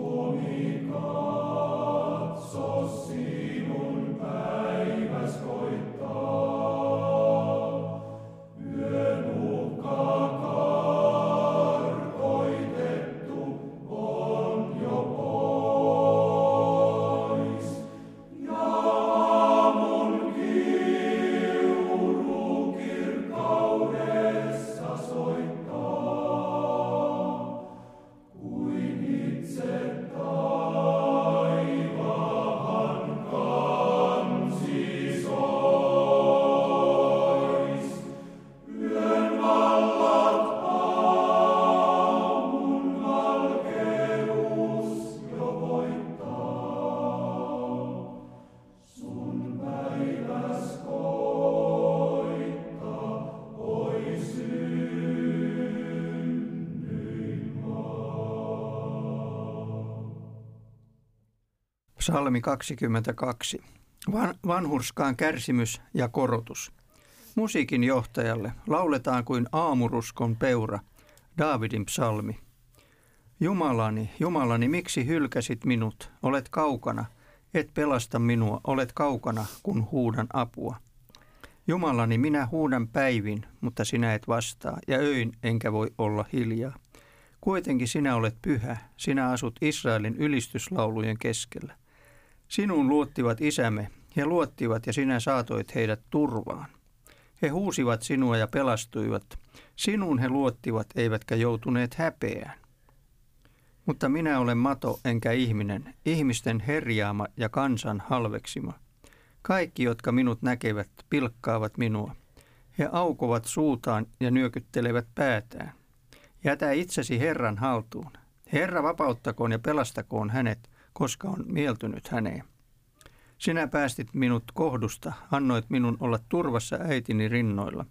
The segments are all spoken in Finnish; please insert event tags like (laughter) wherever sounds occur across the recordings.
Suomi katso sinun päiväs koittaa. Psalmi 22. Van, vanhurskaan kärsimys ja korotus. Musiikin johtajalle lauletaan kuin aamuruskon peura, Daavidin psalmi. Jumalani, Jumalani, miksi hylkäsit minut? Olet kaukana, et pelasta minua, olet kaukana, kun huudan apua. Jumalani, minä huudan päivin, mutta sinä et vastaa, ja öin enkä voi olla hiljaa. Kuitenkin sinä olet pyhä, sinä asut Israelin ylistyslaulujen keskellä. Sinuun luottivat isämme, he luottivat ja sinä saatoit heidät turvaan. He huusivat sinua ja pelastuivat. Sinuun he luottivat, eivätkä joutuneet häpeään. Mutta minä olen mato enkä ihminen, ihmisten herjaama ja kansan halveksima. Kaikki, jotka minut näkevät, pilkkaavat minua. He aukovat suutaan ja nyökyttelevät päätään. Jätä itsesi Herran haltuun. Herra vapauttakoon ja pelastakoon hänet, koska on mieltynyt häneen. Sinä päästit minut kohdusta, annoit minun olla turvassa äitini rinnoilla.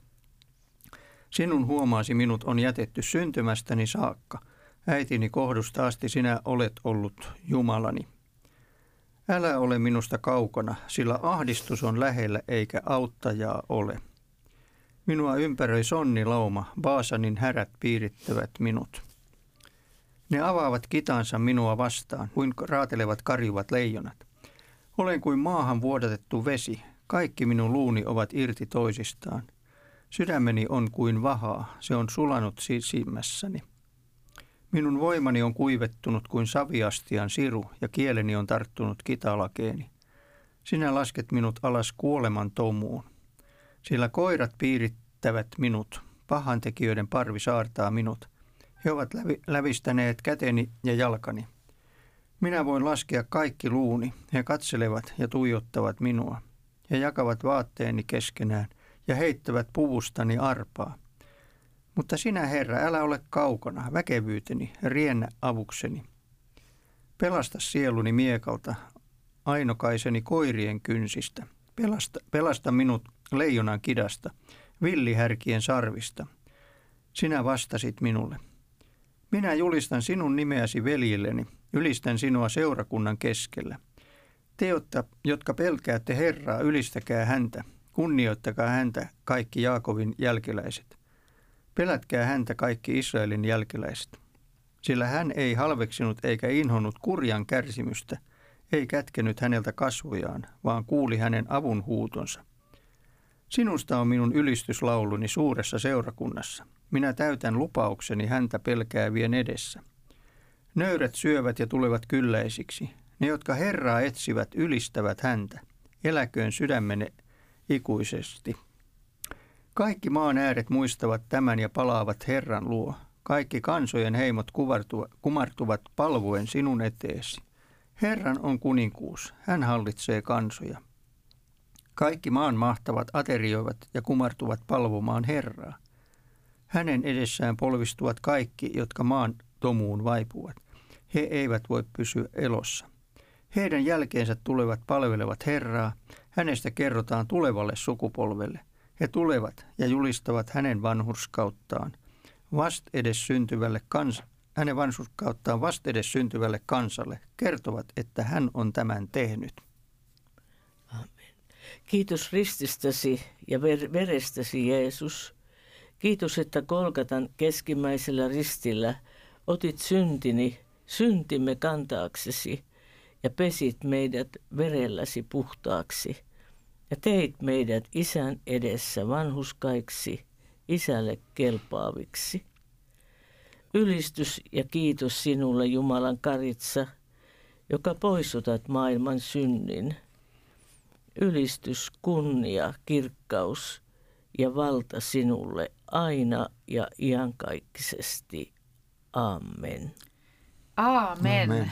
Sinun huomaasi minut on jätetty syntymästäni saakka. Äitini kohdusta asti sinä olet ollut Jumalani. Älä ole minusta kaukana, sillä ahdistus on lähellä eikä auttajaa ole. Minua ympäröi sonnilauma, Baasanin härät piirittävät minut. Ne avaavat kitansa minua vastaan, kuin raatelevat karjuvat leijonat. Olen kuin maahan vuodatettu vesi, kaikki minun luuni ovat irti toisistaan. Sydämeni on kuin vahaa, se on sulanut sisimmässäni. Minun voimani on kuivettunut kuin saviastian siru ja kieleni on tarttunut kitalakeeni. Sinä lasket minut alas kuoleman tomuun. Sillä koirat piirittävät minut, pahantekijöiden parvi saartaa minut – he ovat lävi, lävistäneet käteni ja jalkani. Minä voin laskea kaikki luuni. He katselevat ja tuijottavat minua. He jakavat vaatteeni keskenään ja heittävät puvustani arpaa. Mutta sinä, Herra, älä ole kaukana, väkevyyteni, riennä avukseni. Pelasta sieluni miekalta, ainokaiseni koirien kynsistä. Pelasta, pelasta minut leijonan kidasta, villihärkien sarvista. Sinä vastasit minulle. Minä julistan sinun nimeäsi veljilleni, ylistän sinua seurakunnan keskellä. Te, jotka pelkäätte Herraa, ylistäkää häntä, kunnioittakaa häntä kaikki Jaakovin jälkeläiset. Pelätkää häntä kaikki Israelin jälkeläiset. Sillä hän ei halveksinut eikä inhonnut kurjan kärsimystä, ei kätkenyt häneltä kasvojaan, vaan kuuli hänen avun huutonsa. Sinusta on minun ylistyslauluni suuressa seurakunnassa – minä täytän lupaukseni häntä pelkäävien edessä. Nöyrät syövät ja tulevat kylläisiksi. Ne, jotka Herraa etsivät, ylistävät häntä. Eläköön sydämenne ikuisesti. Kaikki maan ääret muistavat tämän ja palaavat Herran luo. Kaikki kansojen heimot kumartuvat palvuen sinun eteesi. Herran on kuninkuus, hän hallitsee kansoja. Kaikki maan mahtavat aterioivat ja kumartuvat palvomaan Herraa. Hänen edessään polvistuvat kaikki, jotka maan tomuun vaipuvat. He eivät voi pysyä elossa. Heidän jälkeensä tulevat palvelevat Herraa. Hänestä kerrotaan tulevalle sukupolvelle. He tulevat ja julistavat hänen vanhurskauttaan. Vast edes syntyvälle kans, hänen vanhurskauttaan vast edes syntyvälle kansalle. Kertovat, että hän on tämän tehnyt. Amen. Kiitos rististäsi ja ver- verestäsi Jeesus – Kiitos, että Kolkatan keskimmäisellä ristillä otit syntini syntimme kantaaksesi ja pesit meidät verelläsi puhtaaksi ja teit meidät isän edessä vanhuskaiksi, isälle kelpaaviksi. Ylistys ja kiitos sinulle Jumalan karitsa, joka poistutat maailman synnin. Ylistys, kunnia, kirkkaus ja valta sinulle aina ja iankaikkisesti. Amen. Aamen. Amen.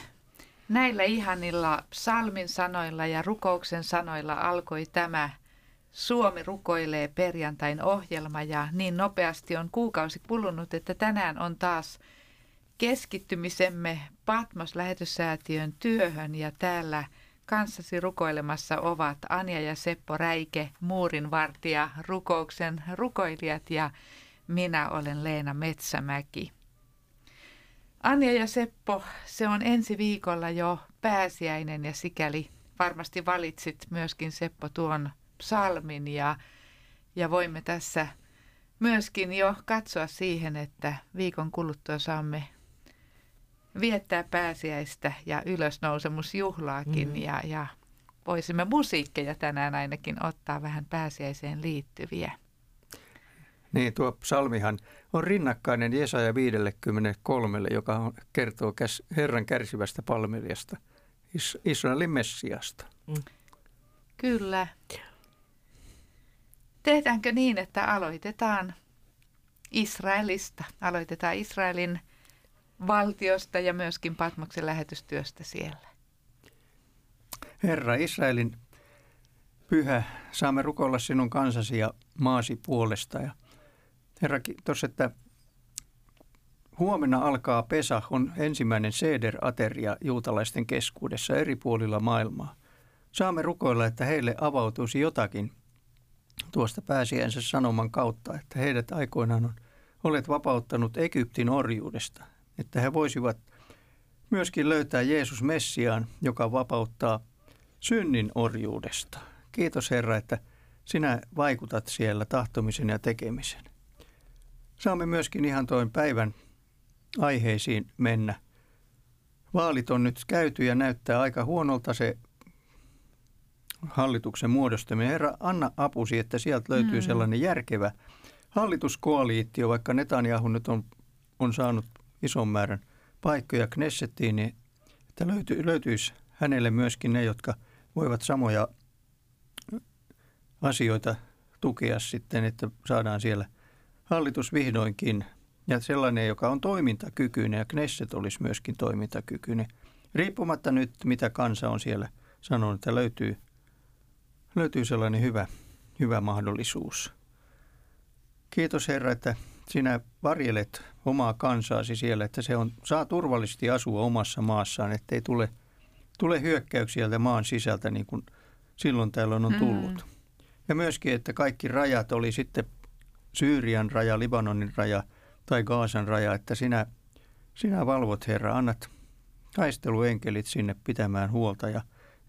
Näillä ihanilla psalmin sanoilla ja rukouksen sanoilla alkoi tämä Suomi rukoilee perjantain ohjelma ja niin nopeasti on kuukausi kulunut, että tänään on taas keskittymisemme Patmos-lähetyssäätiön työhön ja täällä kanssasi rukoilemassa ovat Anja ja Seppo Räike, muurinvartija, rukouksen rukoilijat ja minä olen Leena Metsämäki. Anja ja Seppo, se on ensi viikolla jo pääsiäinen ja sikäli varmasti valitsit myöskin Seppo tuon psalmin ja, ja voimme tässä myöskin jo katsoa siihen, että viikon kuluttua saamme viettää pääsiäistä ja ylösnousemusjuhlaakin mm. ja, ja voisimme musiikkeja tänään ainakin ottaa vähän pääsiäiseen liittyviä. Niin, tuo psalmihan on rinnakkainen Jesaja 53, joka kertoo Herran kärsivästä palvelijasta, Israelin Messiasta. Mm. Kyllä. Tehdäänkö niin, että aloitetaan Israelista, aloitetaan Israelin valtiosta ja myöskin Patmoksen lähetystyöstä siellä? Herra Israelin pyhä, saamme rukoilla sinun kansasi ja maasi puolesta ja – Herra, kiitos, että huomenna alkaa Pesa, on ensimmäinen Seder-ateria juutalaisten keskuudessa eri puolilla maailmaa. Saamme rukoilla, että heille avautuisi jotakin tuosta pääsiänsä sanoman kautta, että heidät aikoinaan on, olet vapauttanut Egyptin orjuudesta, että he voisivat myöskin löytää Jeesus Messiaan, joka vapauttaa synnin orjuudesta. Kiitos Herra, että sinä vaikutat siellä tahtomisen ja tekemisen. Saamme myöskin ihan toin päivän aiheisiin mennä. Vaalit on nyt käyty ja näyttää aika huonolta se hallituksen muodostaminen. Herra, anna apusi, että sieltä löytyy mm. sellainen järkevä hallituskoaliittio, vaikka Netanyahu nyt on, on saanut ison määrän paikkoja Knessettiin, niin että löyty, löytyisi hänelle myöskin ne, jotka voivat samoja asioita tukea sitten, että saadaan siellä – hallitus vihdoinkin ja sellainen, joka on toimintakykyinen ja Knesset olisi myöskin toimintakykyinen. Riippumatta nyt, mitä kansa on siellä sanonut, että löytyy, löytyy sellainen hyvä, hyvä mahdollisuus. Kiitos Herra, että sinä varjelet omaa kansaasi siellä, että se on, saa turvallisesti asua omassa maassaan, ettei tule, tule hyökkäyksiä maan sisältä niin kuin silloin täällä on tullut. Mm. Ja myöskin, että kaikki rajat oli sitten Syyrian raja, Libanonin raja tai Gaasan raja, että sinä, sinä valvot Herra, annat taisteluenkelit sinne pitämään huolta ja,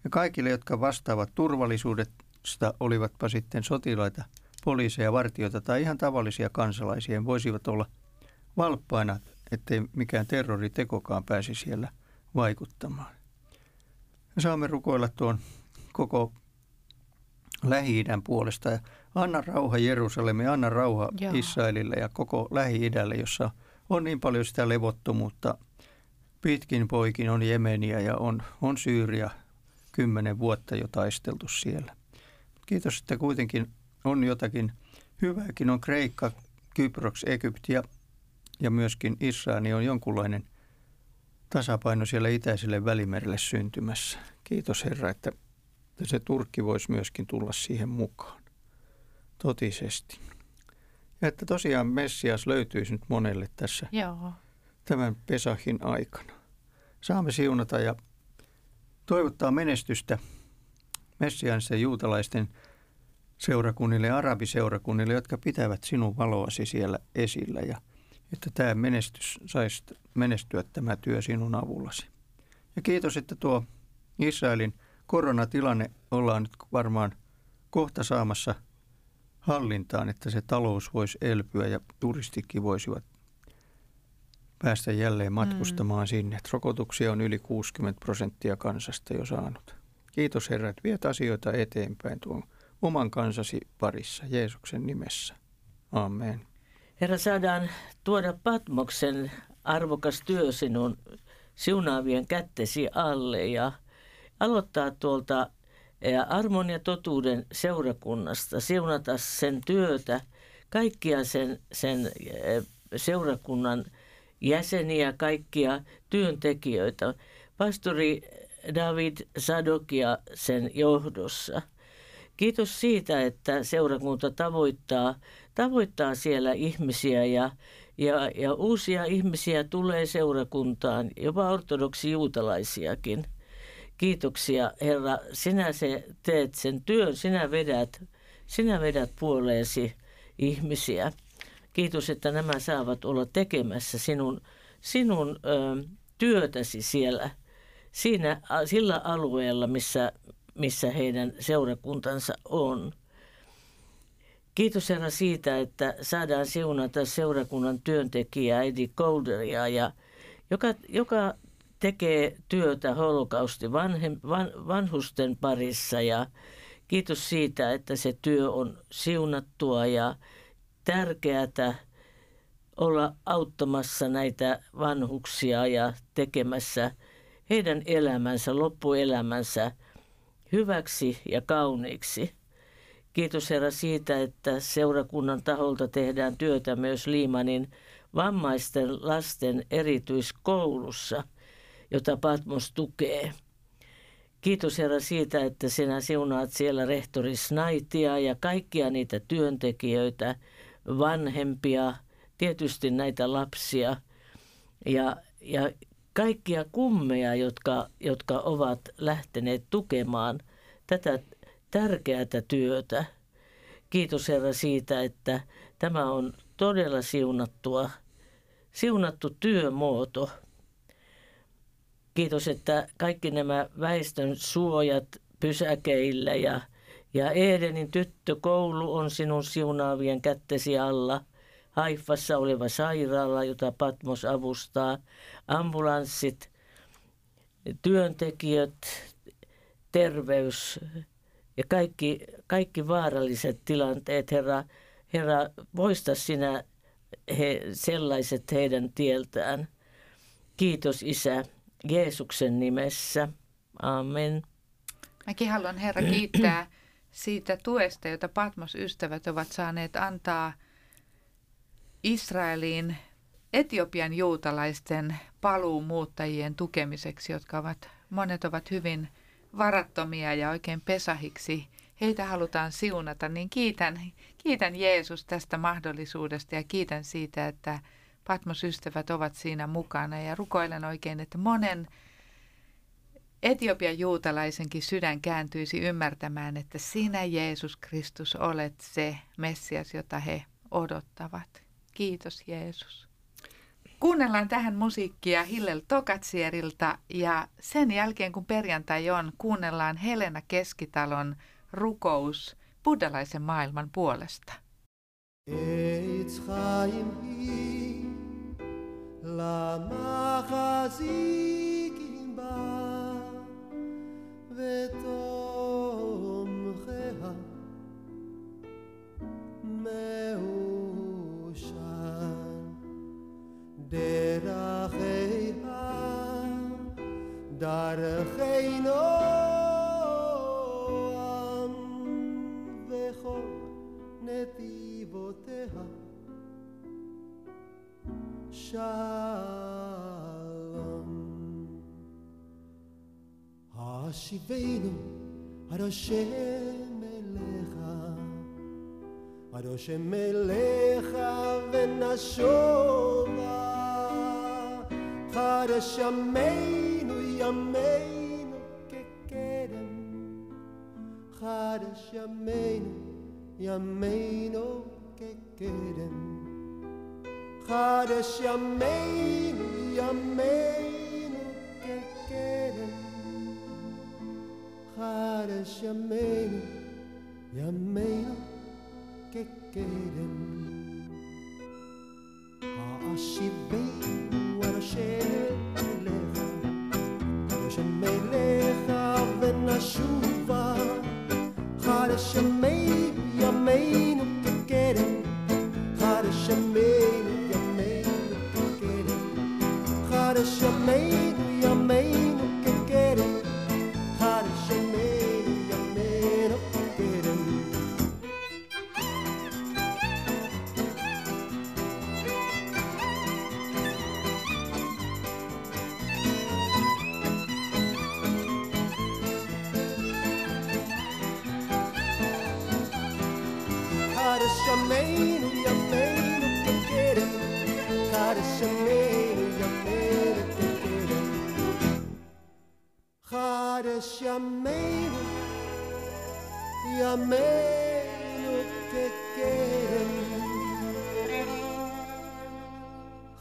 ja kaikille, jotka vastaavat turvallisuudesta, olivatpa sitten sotilaita, poliiseja, vartioita tai ihan tavallisia kansalaisia, voisivat olla valppaina, ettei mikään terroritekokaan pääsi siellä vaikuttamaan. Ja saamme rukoilla tuon koko Lähi-idän puolesta. Anna rauha Jerusalemi, anna rauha Joo. Israelille ja koko Lähi-idälle, jossa on niin paljon sitä levottomuutta. Pitkin poikin on Jemeniä ja on, on Syyria kymmenen vuotta jo taisteltu siellä. Kiitos, että kuitenkin on jotakin hyvääkin. On Kreikka, Kyproks, Egypti ja, ja myöskin Israel on jonkunlainen tasapaino siellä itäiselle välimerelle syntymässä. Kiitos Herra, että se Turkki voisi myöskin tulla siihen mukaan. Totisesti. Ja että tosiaan Messias löytyisi nyt monelle tässä Joo. tämän Pesahin aikana. Saamme siunata ja toivottaa menestystä Messianissa juutalaisten seurakunnille arabiseurakunnille, jotka pitävät sinun valoasi siellä esillä ja että tämä menestys saisi menestyä tämä työ sinun avullasi. Ja kiitos, että tuo Israelin – koronatilanne ollaan nyt varmaan kohta saamassa hallintaan, että se talous voisi elpyä ja turistikin voisivat päästä jälleen matkustamaan mm. sinne. Rokotuksia on yli 60 prosenttia kansasta jo saanut. Kiitos Herra, että viet asioita eteenpäin tuon oman kansasi parissa Jeesuksen nimessä. Amen. Herra, saadaan tuoda Patmoksen arvokas työ sinun siunaavien kättesi alle ja aloittaa tuolta armon ja totuuden seurakunnasta, siunata sen työtä, kaikkia sen, sen seurakunnan jäseniä, kaikkia työntekijöitä. Pastori David Sadokia sen johdossa. Kiitos siitä, että seurakunta tavoittaa, tavoittaa siellä ihmisiä ja, ja, ja uusia ihmisiä tulee seurakuntaan, jopa ortodoksi juutalaisiakin. Kiitoksia Herra, sinä se teet sen työn, sinä vedät, sinä vedät puoleesi ihmisiä. Kiitos, että nämä saavat olla tekemässä sinun, sinun ö, työtäsi siellä, siinä, sillä alueella, missä, missä heidän seurakuntansa on. Kiitos Herra siitä, että saadaan siunata seurakunnan työntekijää Eddie Colderia, ja, joka, joka tekee työtä holokausti vanhem, van, vanhusten parissa ja kiitos siitä, että se työ on siunattua ja tärkeää olla auttamassa näitä vanhuksia ja tekemässä heidän elämänsä, loppuelämänsä hyväksi ja kauniiksi. Kiitos Herra siitä, että seurakunnan taholta tehdään työtä myös Liimanin vammaisten lasten erityiskoulussa, jota Patmos tukee. Kiitos Herra siitä, että sinä siunaat siellä rehtori Snaitia ja kaikkia niitä työntekijöitä, vanhempia, tietysti näitä lapsia ja, ja kaikkia kummeja, jotka, jotka ovat lähteneet tukemaan tätä tärkeää työtä. Kiitos Herra siitä, että tämä on todella siunattua, siunattu työmuoto. Kiitos, että kaikki nämä väestön suojat pysäkeillä ja, ja Edenin tyttökoulu on sinun siunaavien kättesi alla. Haifassa oleva sairaala, jota Patmos avustaa, ambulanssit, työntekijät, terveys, ja kaikki, kaikki vaaralliset tilanteet, Herra, Herra, poista sinä he, sellaiset heidän tieltään. Kiitos Isä Jeesuksen nimessä. Amen. Mäkin haluan Herra kiittää siitä tuesta, jota Patmos-ystävät ovat saaneet antaa Israeliin Etiopian juutalaisten paluumuuttajien tukemiseksi, jotka ovat, monet ovat hyvin – varattomia ja oikein pesahiksi. Heitä halutaan siunata, niin kiitän, kiitän Jeesus tästä mahdollisuudesta ja kiitän siitä, että Patmos-ystävät ovat siinä mukana ja rukoilen oikein, että monen Etiopian juutalaisenkin sydän kääntyisi ymmärtämään, että sinä Jeesus Kristus olet se Messias, jota he odottavat. Kiitos Jeesus. Kuunnellaan tähän musiikkia Hillel Tokatsierilta ja sen jälkeen kun perjantai on, kuunnellaan Helena Keskitalon rukous buddhalaisen maailman puolesta. meu דרכיה, דרכי נועם, וכל נתיבותיה שלום. השיבנו עד השם אליך, Pares chameino e ameino que querem. Pares chameino e ameino que querem. Pares chameino e ameino que querem. Pares chameino e ameino que querem.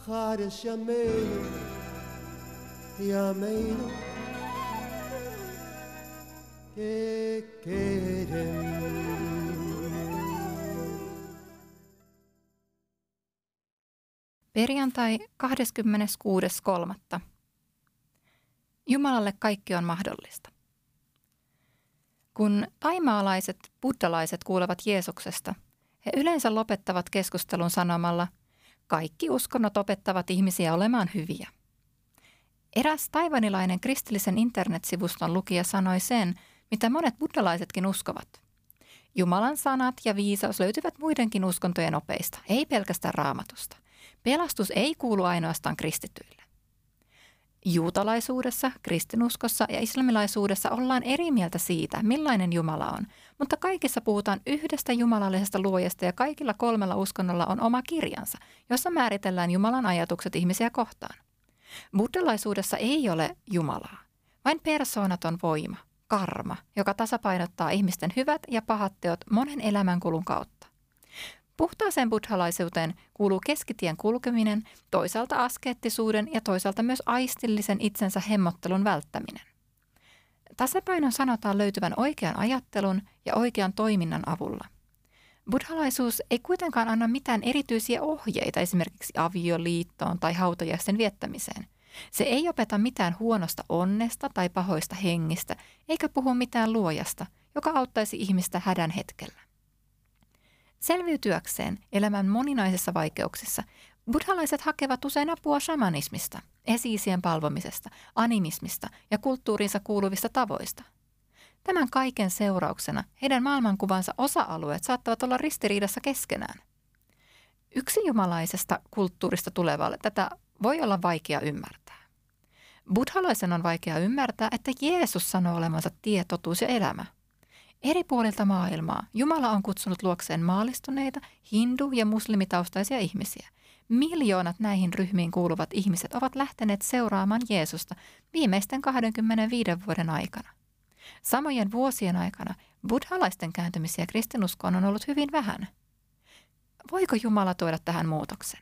χάρες για μένα, για μένα και κέρε Perjantai 26.3. Jumalalle kaikki on mahdollista. Kun taimaalaiset buddalaiset kuulevat Jeesuksesta, he yleensä lopettavat keskustelun sanomalla – kaikki uskonnot opettavat ihmisiä olemaan hyviä. Eräs taivanilainen kristillisen internetsivuston lukija sanoi sen, mitä monet buddhalaisetkin uskovat. Jumalan sanat ja viisaus löytyvät muidenkin uskontojen opeista, ei pelkästään raamatusta. Pelastus ei kuulu ainoastaan kristityille. Juutalaisuudessa, kristinuskossa ja islamilaisuudessa ollaan eri mieltä siitä, millainen Jumala on, mutta kaikissa puhutaan yhdestä jumalallisesta luojasta ja kaikilla kolmella uskonnolla on oma kirjansa, jossa määritellään Jumalan ajatukset ihmisiä kohtaan. Buddhalaisuudessa ei ole Jumalaa, vain persoonaton voima, karma, joka tasapainottaa ihmisten hyvät ja pahat teot monen elämänkulun kautta. Puhtaaseen buddhalaisuuteen kuuluu keskitien kulkeminen, toisaalta askeettisuuden ja toisaalta myös aistillisen itsensä hemmottelun välttäminen. Tasapainon sanotaan löytyvän oikean ajattelun ja oikean toiminnan avulla. Buddhalaisuus ei kuitenkaan anna mitään erityisiä ohjeita esimerkiksi avioliittoon tai hautajaisten viettämiseen. Se ei opeta mitään huonosta onnesta tai pahoista hengistä, eikä puhu mitään luojasta, joka auttaisi ihmistä hädän hetkellä. Selviytyäkseen elämän moninaisissa vaikeuksissa buddhalaiset hakevat usein apua shamanismista, esiisien palvomisesta, animismista ja kulttuuriinsa kuuluvista tavoista. Tämän kaiken seurauksena heidän maailmankuvansa osa-alueet saattavat olla ristiriidassa keskenään. Yksi jumalaisesta kulttuurista tulevalle tätä voi olla vaikea ymmärtää. Buddhalaisen on vaikea ymmärtää, että Jeesus sanoo olevansa tie, totuus ja elämä – Eri puolilta maailmaa Jumala on kutsunut luokseen maalistuneita, hindu- ja muslimitaustaisia ihmisiä. Miljoonat näihin ryhmiin kuuluvat ihmiset ovat lähteneet seuraamaan Jeesusta viimeisten 25 vuoden aikana. Samojen vuosien aikana buddhalaisten kääntymisiä kristinuskoon on ollut hyvin vähän. Voiko Jumala tuoda tähän muutoksen?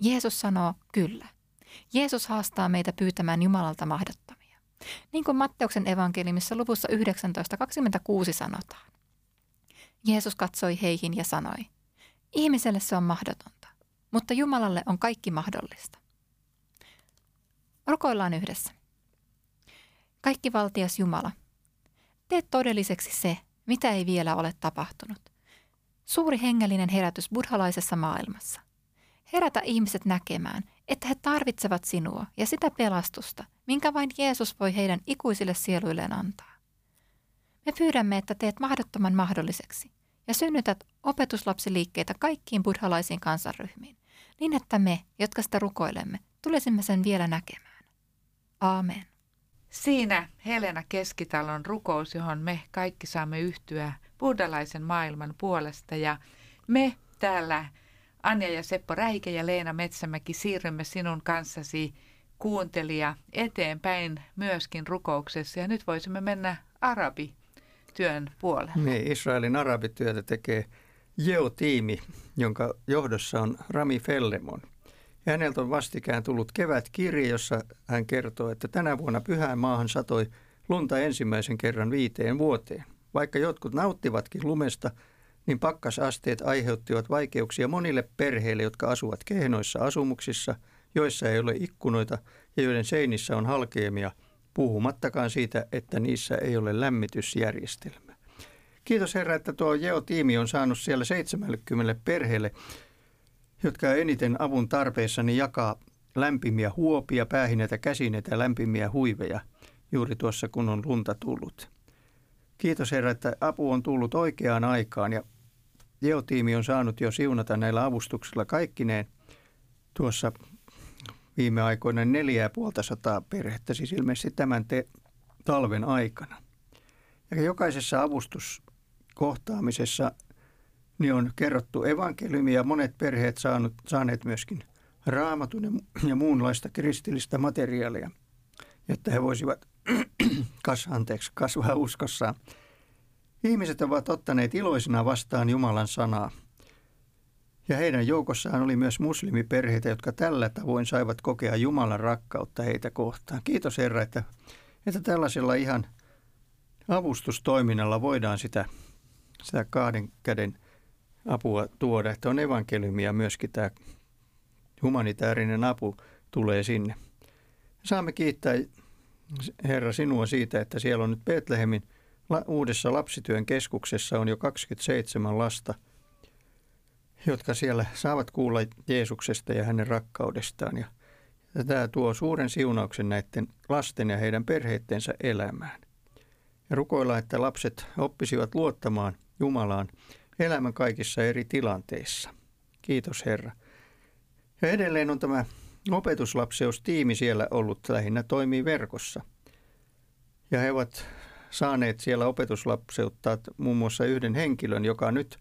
Jeesus sanoo kyllä. Jeesus haastaa meitä pyytämään Jumalalta mahdottomia. Niin kuin Matteuksen evankeliumissa luvussa 19.26 sanotaan. Jeesus katsoi heihin ja sanoi, ihmiselle se on mahdotonta, mutta Jumalalle on kaikki mahdollista. Rukoillaan yhdessä. Kaikki valtias Jumala, tee todelliseksi se, mitä ei vielä ole tapahtunut. Suuri hengellinen herätys buddhalaisessa maailmassa. Herätä ihmiset näkemään, että he tarvitsevat sinua ja sitä pelastusta, minkä vain Jeesus voi heidän ikuisille sieluilleen antaa. Me pyydämme, että teet mahdottoman mahdolliseksi ja synnytät opetuslapsiliikkeitä kaikkiin buddhalaisiin kansanryhmiin, niin että me, jotka sitä rukoilemme, tulisimme sen vielä näkemään. Aamen. Siinä Helena Keskitalon rukous, johon me kaikki saamme yhtyä buddhalaisen maailman puolesta ja me täällä Anja ja Seppo Räike ja Leena Metsämäki siirrymme sinun kanssasi kuuntelija eteenpäin myöskin rukouksessa. Ja nyt voisimme mennä arabityön puolelle. Niin, Israelin arabityötä tekee Jeo-tiimi, jonka johdossa on Rami Fellemon. Ja häneltä on vastikään tullut kevätkirje, jossa hän kertoo, että tänä vuonna pyhään maahan satoi lunta ensimmäisen kerran viiteen vuoteen. Vaikka jotkut nauttivatkin lumesta, niin pakkasasteet aiheuttivat vaikeuksia monille perheille, jotka asuvat kehnoissa asumuksissa, joissa ei ole ikkunoita ja joiden seinissä on halkeamia puhumattakaan siitä, että niissä ei ole lämmitysjärjestelmä. Kiitos Herra, että tuo Jeo-tiimi on saanut siellä 70 perheelle, jotka eniten avun tarpeessa, niin jakaa lämpimiä huopia, päähineitä, käsineitä ja lämpimiä huiveja juuri tuossa, kun on lunta tullut. Kiitos Herra, että apu on tullut oikeaan aikaan ja Geotiimi on saanut jo siunata näillä avustuksilla kaikkineen tuossa viime aikoina neljä ja puolta sataa perhettä, siis ilmeisesti tämän te- talven aikana. Ja jokaisessa avustuskohtaamisessa niin on kerrottu evankeliumia ja monet perheet saanut, saaneet myöskin raamatun ja muunlaista kristillistä materiaalia, jotta he voisivat (clears throat) kas, anteeksi, kasvaa uskossaan. Ihmiset ovat ottaneet iloisina vastaan Jumalan sanaa. Ja heidän joukossaan oli myös muslimiperheitä, jotka tällä tavoin saivat kokea Jumalan rakkautta heitä kohtaan. Kiitos Herra, että, että tällaisella ihan avustustoiminnalla voidaan sitä, sitä kahden käden apua tuoda, että on evankeliumia myöskin tämä humanitaarinen apu tulee sinne. Saamme kiittää Herra sinua siitä, että siellä on nyt Betlehemin uudessa lapsityön keskuksessa on jo 27 lasta, jotka siellä saavat kuulla Jeesuksesta ja hänen rakkaudestaan. Ja tämä tuo suuren siunauksen näiden lasten ja heidän perheittensä elämään. Ja rukoilla, että lapset oppisivat luottamaan Jumalaan elämän kaikissa eri tilanteissa. Kiitos Herra. Ja edelleen on tämä opetuslapseustiimi siellä ollut lähinnä toimii verkossa. Ja he ovat saaneet siellä opetuslapseuttaa muun muassa yhden henkilön, joka nyt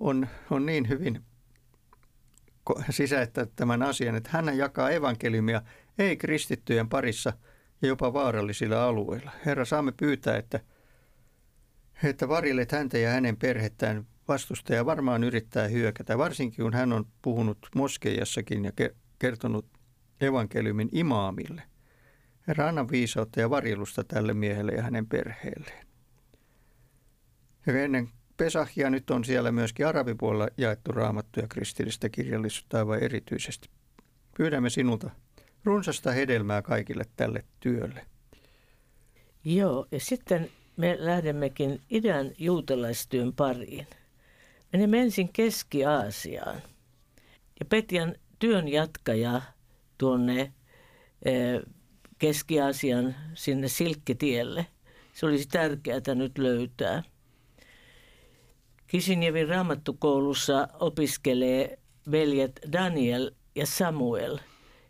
on, on niin hyvin sisäistää tämän asian, että hän jakaa evankeliumia ei-kristittyjen parissa ja jopa vaarallisilla alueilla. Herra, saamme pyytää, että, että varjelet häntä ja hänen perhettään vastustaja varmaan yrittää hyökätä, varsinkin kun hän on puhunut moskeijassakin ja kertonut evankeliumin imaamille. Herra, anna viisautta ja varjelusta tälle miehelle ja hänen perheelleen. Ja ennen Pesahia nyt on siellä myöskin arabipuolella jaettu raamattu ja kristillistä kirjallisuutta aivan erityisesti. Pyydämme sinulta runsasta hedelmää kaikille tälle työlle. Joo, ja sitten me lähdemmekin idän juutalaistyön pariin. Menemme ensin Keski-Aasiaan. Ja Petjan työn jatkaja tuonne eh, Keski-Aasian sinne Silkkitielle. Se olisi tärkeää nyt löytää. Kisinjevin raamattukoulussa opiskelee veljet Daniel ja Samuel,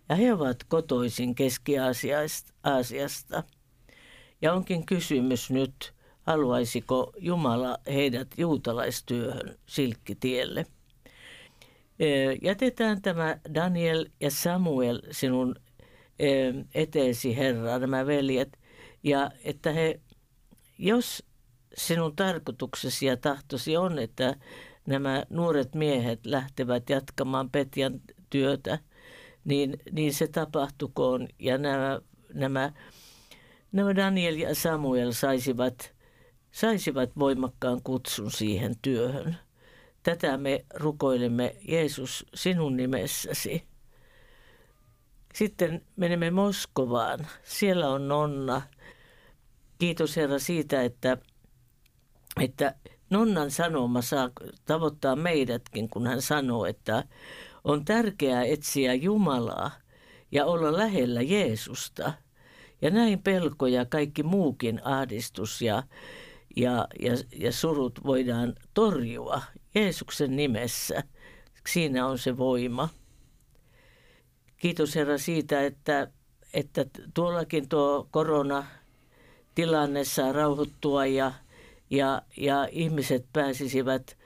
ja he ovat kotoisin Keski-Aasiasta. Ja onkin kysymys nyt, haluaisiko Jumala heidät juutalaistyöhön Silkkitielle. Jätetään tämä Daniel ja Samuel sinun eteesi, Herra, nämä veljet, ja että he, jos sinun tarkoituksesi ja tahtosi on, että nämä nuoret miehet lähtevät jatkamaan Petjan työtä, niin, niin se tapahtukoon ja nämä, nämä, nämä Daniel ja Samuel saisivat, saisivat voimakkaan kutsun siihen työhön. Tätä me rukoilemme Jeesus sinun nimessäsi. Sitten menemme Moskovaan. Siellä on Nonna. Kiitos Herra siitä, että, että Nonnan sanoma saa tavoittaa meidätkin, kun hän sanoo, että on tärkeää etsiä Jumalaa ja olla lähellä Jeesusta. Ja näin pelko ja kaikki muukin ahdistus ja, ja, ja, ja surut voidaan torjua Jeesuksen nimessä. Siinä on se voima. Kiitos Herra siitä, että, että tuollakin tuo korona tilanne saa rauhoittua ja, ja, ja ihmiset pääsisivät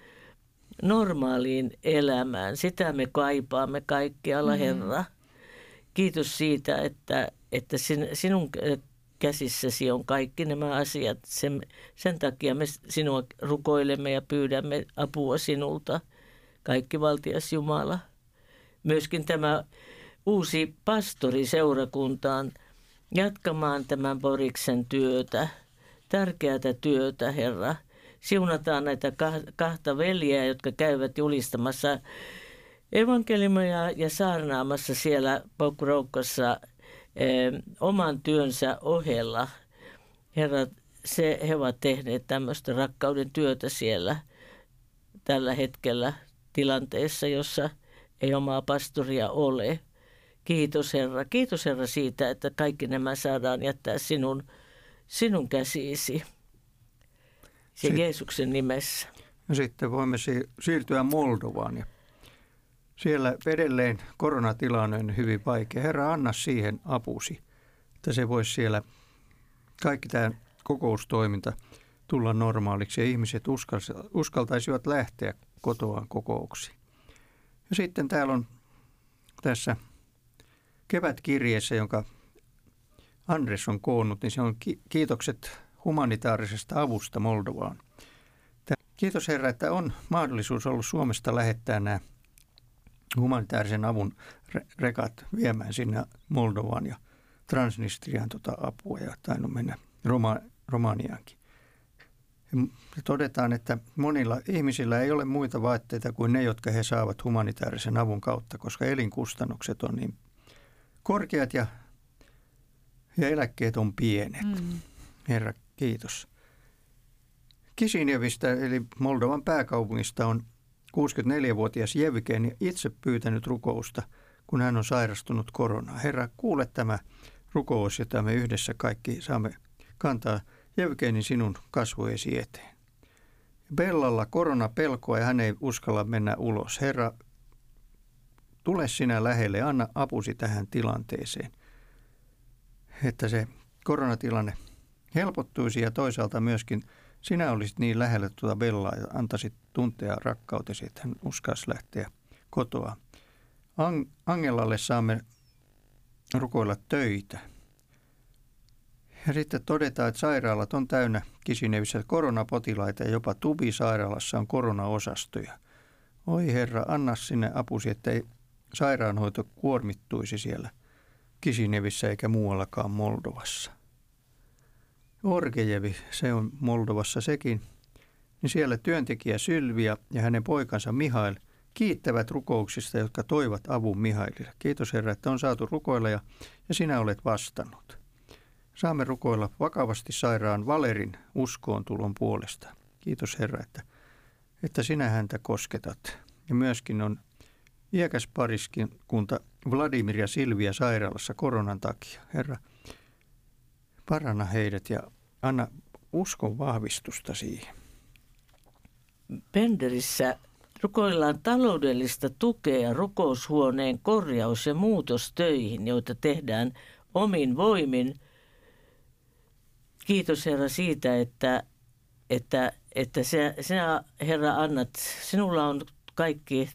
normaaliin elämään. Sitä me kaipaamme kaikkialla, mm. Herra. Kiitos siitä, että, että sin, sinun käsissäsi on kaikki nämä asiat. Sen, sen takia me sinua rukoilemme ja pyydämme apua sinulta, kaikki valtias Jumala. Myöskin tämä uusi pastori seurakuntaan jatkamaan tämän Boriksen työtä, tärkeää työtä, Herra. Siunataan näitä kahta veljeä, jotka käyvät julistamassa evankeliumia ja saarnaamassa siellä Pokroukkossa oman työnsä ohella. Herra, se, he ovat tehneet tämmöistä rakkauden työtä siellä tällä hetkellä tilanteessa, jossa ei omaa pastoria ole. Kiitos Herra. Kiitos Herra siitä, että kaikki nämä saadaan jättää sinun, sinun käsiisi. Se Jeesuksen nimessä. Ja sitten voimme siirtyä Moldovaan. Ja siellä edelleen koronatilanne on hyvin vaikea. Herra, anna siihen apusi, että se voisi siellä kaikki tämä kokoustoiminta tulla normaaliksi ja ihmiset uskaltaisivat lähteä kotoaan kokouksiin. Ja sitten täällä on tässä kevätkirjeessä, jonka Andres on koonnut, niin se on kiitokset humanitaarisesta avusta Moldovaan. Kiitos Herra, että on mahdollisuus ollut Suomesta lähettää nämä humanitaarisen avun rekat viemään sinne Moldovaan ja Transnistriaan tuota apua ja tainnut mennä Roma, Romaniaankin. Ja todetaan, että monilla ihmisillä ei ole muita vaatteita kuin ne, jotka he saavat humanitaarisen avun kautta, koska elinkustannukset on niin korkeat ja, ja eläkkeet on pienet. Mm. Herra, kiitos. Kisinevistä eli Moldovan pääkaupungista on 64-vuotias Jevgeni itse pyytänyt rukousta, kun hän on sairastunut koronaa. Herra, kuule tämä rukous, jota me yhdessä kaikki saamme kantaa Jevgeni sinun kasvoesi eteen. Bellalla korona pelkoa ja hän ei uskalla mennä ulos. Herra, tule sinä lähelle, anna apusi tähän tilanteeseen, että se koronatilanne helpottuisi ja toisaalta myöskin sinä olisit niin lähellä tuota Bellaa ja antaisit tuntea rakkautesi, että hän uskas lähteä kotoa. Angelalle saamme rukoilla töitä. Ja sitten todetaan, että sairaalat on täynnä Kisinevissä koronapotilaita ja jopa Tubi-sairaalassa on koronaosastoja. Oi Herra, anna sinne apusi, ettei sairaanhoito kuormittuisi siellä Kisinevissä eikä muuallakaan Moldovassa. Orgejevi, se on Moldovassa sekin, niin siellä työntekijä Sylvia ja hänen poikansa Mihail kiittävät rukouksista, jotka toivat avun Mihailille. Kiitos Herra, että on saatu rukoilla ja, ja sinä olet vastannut. Saamme rukoilla vakavasti sairaan Valerin uskoon tulon puolesta. Kiitos Herra, että, että sinä häntä kosketat. Ja myöskin on iäkäs pariskunta Vladimir ja Silvia sairaalassa koronan takia. Herra, paranna heidät ja anna uskon vahvistusta siihen. Penderissä rukoillaan taloudellista tukea rukoushuoneen korjaus- ja muutostöihin, joita tehdään omin voimin. Kiitos Herra siitä, että, että, että sinä, sinä Herra annat, sinulla on kaikki,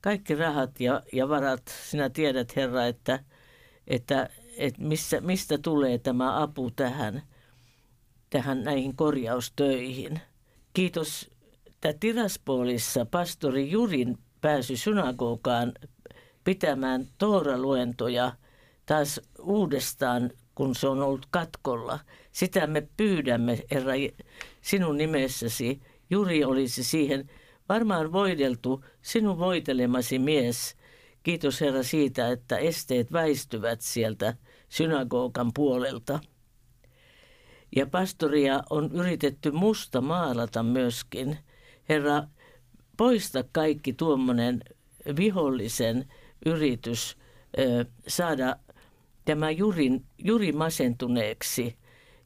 kaikki rahat ja, ja varat. Sinä tiedät Herra, että, että, että missä, mistä tulee tämä apu tähän, tähän näihin korjaustöihin. Kiitos että Tiraspolissa pastori Jurin pääsy synagogaan pitämään Toora-luentoja taas uudestaan, kun se on ollut katkolla. Sitä me pyydämme, Herra, sinun nimessäsi. Juri olisi siihen varmaan voideltu, sinun voitelemasi mies. Kiitos Herra siitä, että esteet väistyvät sieltä synagogan puolelta. Ja pastoria on yritetty musta maalata myöskin – Herra, poista kaikki tuommoinen vihollisen yritys ö, saada tämä jurin, juri masentuneeksi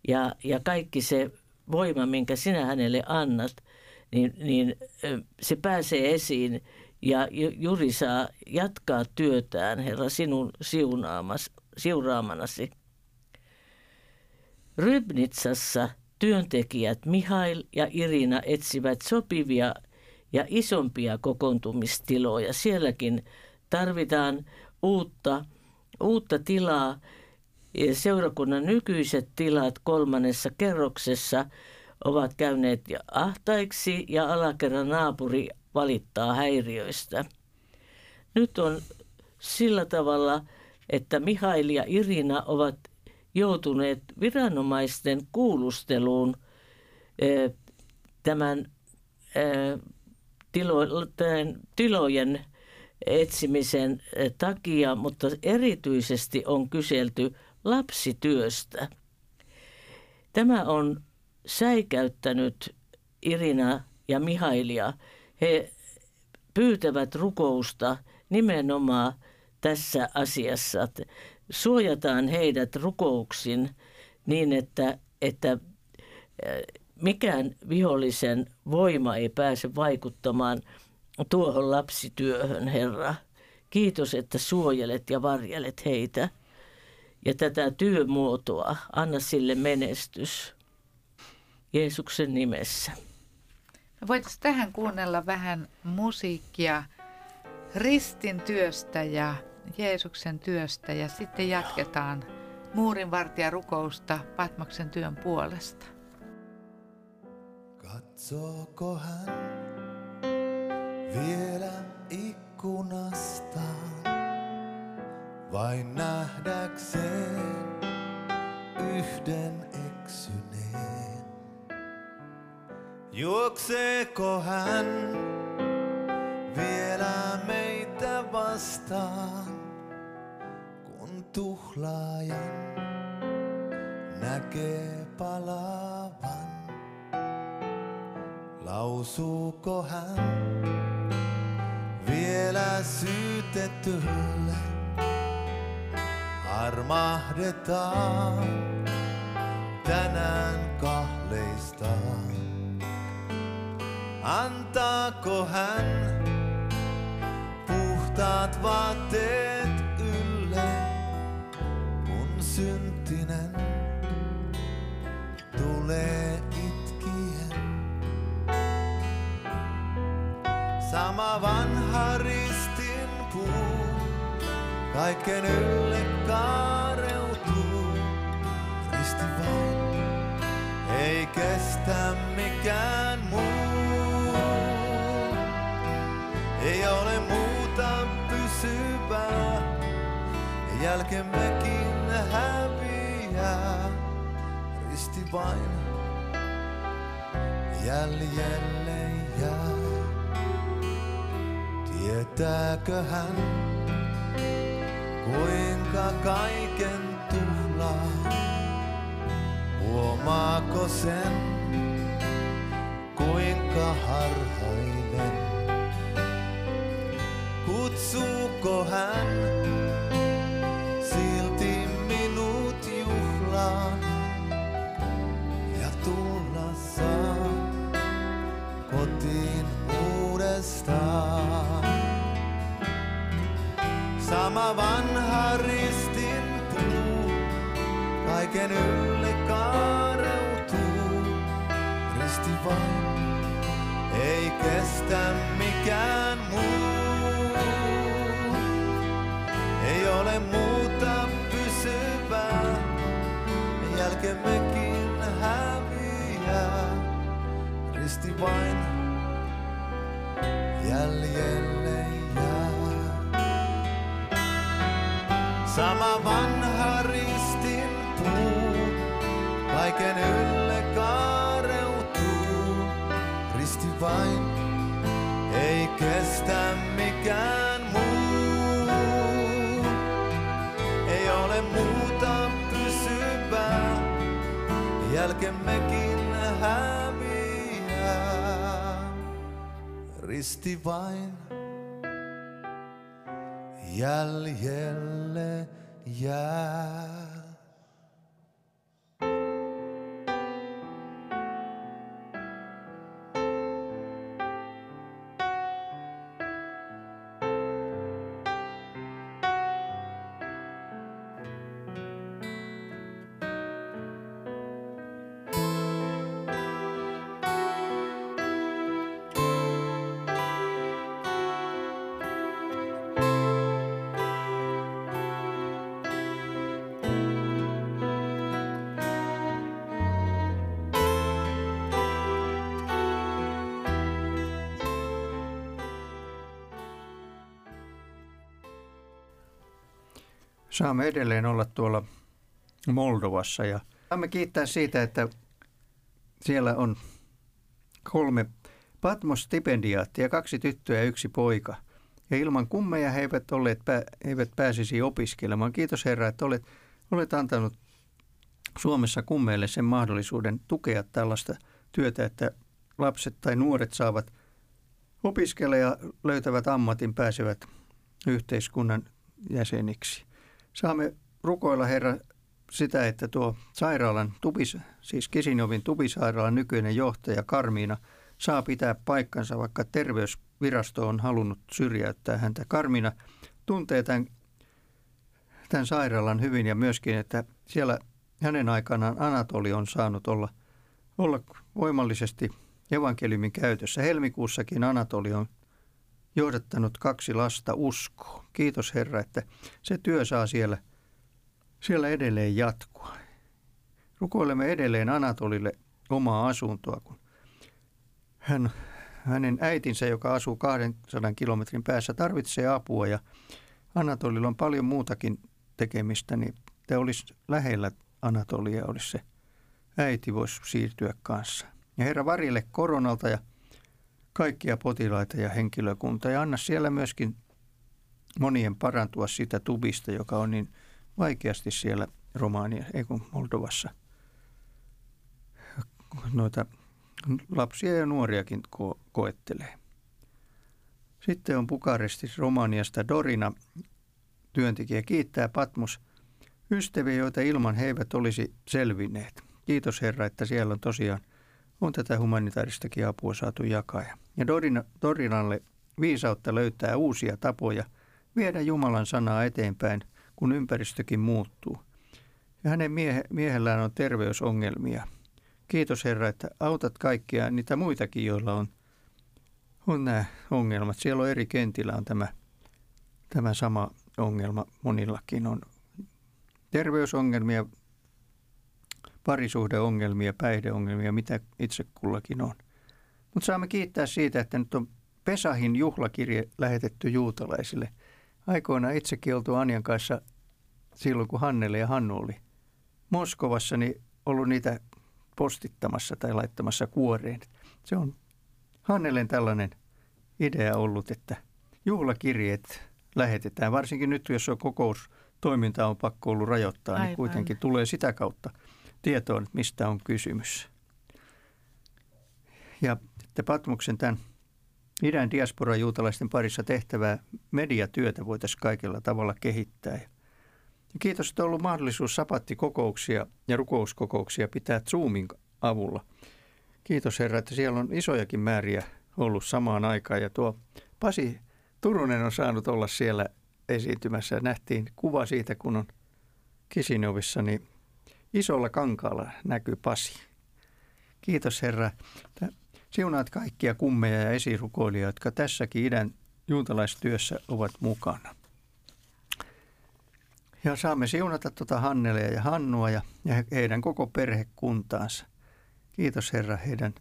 ja, ja kaikki se voima, minkä sinä hänelle annat, niin, niin se pääsee esiin ja Juri saa jatkaa työtään, Herra, sinun siunaamanasi. Rybnitsassa – työntekijät Mihail ja Irina etsivät sopivia ja isompia kokoontumistiloja. Sielläkin tarvitaan uutta, uutta tilaa. Seurakunnan nykyiset tilat kolmannessa kerroksessa ovat käyneet ahtaiksi ja alakerran naapuri valittaa häiriöistä. Nyt on sillä tavalla, että Mihail ja Irina ovat joutuneet viranomaisten kuulusteluun tämän tilojen etsimisen takia, mutta erityisesti on kyselty lapsityöstä. Tämä on säikäyttänyt Irina ja Mihailia. He pyytävät rukousta nimenomaan tässä asiassa, suojataan heidät rukouksin niin, että, että mikään vihollisen voima ei pääse vaikuttamaan tuohon lapsityöhön, Herra. Kiitos, että suojelet ja varjelet heitä. Ja tätä työmuotoa, anna sille menestys. Jeesuksen nimessä. Me voitaisiin tähän kuunnella vähän musiikkia ristin työstä ja Jeesuksen työstä ja sitten jatketaan muurinvartija rukousta Patmoksen työn puolesta. Katsooko hän vielä ikkunastaan vai nähdäkseen yhden eksyneen? Juokseeko hän vielä meitä vastaan, kun tuhlaajan näkee palavan? Lausuuko hän vielä syytetylle? Armahdetaan tänään kahleistaan. Antaako hän puhtaat vaatteet ylle, kun syntinen tulee itkien? Sama vanha ristin puu, kaiken ylle kaareutuu. Risti vain ei kestä mikään jälkemmekin häviää. Risti vain jäljelle jää. Tietääkö hän, kuinka kaiken tuhlaa? Huomaako sen, kuinka harhailen? Kutsuuko hän Sama vanha ristin puu kaiken ylle kaareutuu. Risti vain ei kestä mikään muu. Ei ole muuta pysyvää, jälkemmekin häviää. Risti vain jäljelle Sama vanha ristin puu, kaiken ylle kaareutuu. Risti vain ei kestä mikään muu. Ei ole muuta pysyvää, jälkemmekin häviää. Risti vain jäljelle jää. Saamme edelleen olla tuolla Moldovassa ja saamme kiittää siitä, että siellä on kolme Patmos-stipendiaattia, kaksi tyttöä ja yksi poika. Ja ilman kummeja he eivät, olleet, he eivät pääsisi opiskelemaan. Kiitos Herra, että olet, olet antanut Suomessa kummeille sen mahdollisuuden tukea tällaista työtä, että lapset tai nuoret saavat opiskella ja löytävät ammatin, pääsevät yhteiskunnan jäseniksi. Saamme rukoilla Herra sitä, että tuo sairaalan, tupis, siis Kisinovin tupisairaalan nykyinen johtaja Karmiina saa pitää paikkansa, vaikka terveysvirasto on halunnut syrjäyttää häntä. Karmiina tuntee tämän, tämän sairaalan hyvin ja myöskin, että siellä hänen aikanaan Anatoli on saanut olla, olla voimallisesti evankeliumin käytössä. Helmikuussakin Anatoli on johdattanut kaksi lasta uskoon. Kiitos Herra, että se työ saa siellä, siellä edelleen jatkua. Rukoilemme edelleen Anatolille omaa asuntoa, kun hän, hänen äitinsä, joka asuu 200 kilometrin päässä, tarvitsee apua ja Anatolilla on paljon muutakin tekemistä, niin te olisi lähellä Anatolia, olisi se äiti voisi siirtyä kanssa. Ja Herra varille koronalta ja kaikkia potilaita ja henkilökuntaa ja anna siellä myöskin monien parantua sitä tubista, joka on niin vaikeasti siellä Romania, ei kun Moldovassa. Noita lapsia ja nuoriakin ko- koettelee. Sitten on Bukarestis Romaniasta Dorina, työntekijä, kiittää Patmos ystäviä, joita ilman he eivät olisi selvinneet. Kiitos Herra, että siellä on tosiaan on tätä humanitaaristakin apua saatu jakaa. Ja Dorina, Dorinalle viisautta löytää uusia tapoja viedä Jumalan sanaa eteenpäin, kun ympäristökin muuttuu. Ja hänen miehe, miehellään on terveysongelmia. Kiitos Herra, että autat kaikkia niitä muitakin, joilla on, on nämä ongelmat. Siellä on eri kentillä on tämä, tämä sama ongelma. Monillakin on terveysongelmia, parisuhdeongelmia, päihdeongelmia, mitä itse kullakin on. Mutta saamme kiittää siitä, että nyt on Pesahin juhlakirje lähetetty juutalaisille. Aikoinaan itsekin oltu Anjan kanssa silloin, kun Hannele ja Hannu oli Moskovassa, niin ollut niitä postittamassa tai laittamassa kuoreen. Se on Hannelen tällainen idea ollut, että juhlakirjeet lähetetään. Varsinkin nyt, jos on kokoustoiminta on pakko ollut rajoittaa, niin Aivan. niin kuitenkin tulee sitä kautta tietoon, että mistä on kysymys. Ja sitten Patmuksen tämän idän diaspora juutalaisten parissa tehtävää mediatyötä voitaisiin kaikella tavalla kehittää. Ja kiitos, että on ollut mahdollisuus sapattikokouksia ja rukouskokouksia pitää Zoomin avulla. Kiitos Herra, että siellä on isojakin määriä ollut samaan aikaan. Ja tuo Pasi Turunen on saanut olla siellä esiintymässä. Nähtiin kuva siitä, kun on Kisinovissa, niin isolla kankaalla näkyy Pasi. Kiitos Herra. Siunaat kaikkia kummeja ja esirukoilijoita, jotka tässäkin idän juutalaistyössä ovat mukana. Ja saamme siunata tuota Hannelea ja Hannua ja, heidän koko perhekuntaansa. Kiitos Herra heidän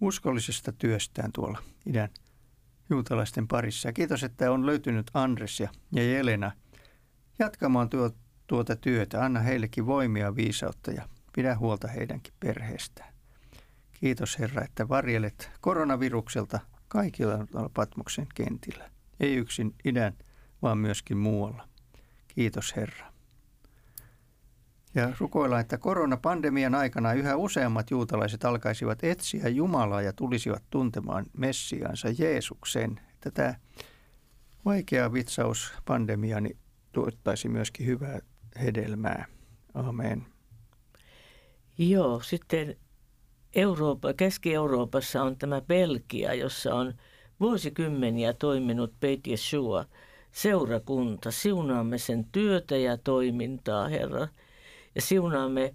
uskollisesta työstään tuolla idän juutalaisten parissa. Ja kiitos, että on löytynyt Andres ja, ja Jelena jatkamaan tuo, tuota työtä. Anna heillekin voimia ja viisautta ja pidä huolta heidänkin perheestään. Kiitos Herra, että varjelet koronavirukselta kaikilla Patmoksen kentillä. Ei yksin idän, vaan myöskin muualla. Kiitos Herra. Ja rukoillaan, että koronapandemian aikana yhä useammat juutalaiset alkaisivat etsiä Jumalaa ja tulisivat tuntemaan Messiansa Jeesuksen. Että tämä vaikea vitsaus pandemiani tuottaisi myöskin hyvää hedelmää. Amen. Joo, sitten Eurooppa, Keski-Euroopassa on tämä Belgia, jossa on vuosikymmeniä toiminut Beit Yeshua seurakunta. Siunaamme sen työtä ja toimintaa, Herra. Ja siunaamme,